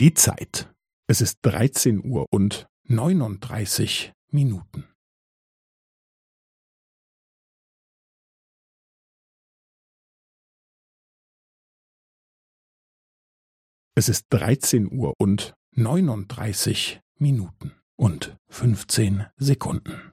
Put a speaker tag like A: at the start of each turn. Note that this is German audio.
A: Die Zeit. Es ist 13 Uhr und 39 Minuten. Es ist 13 Uhr und 39 Minuten und 15 Sekunden.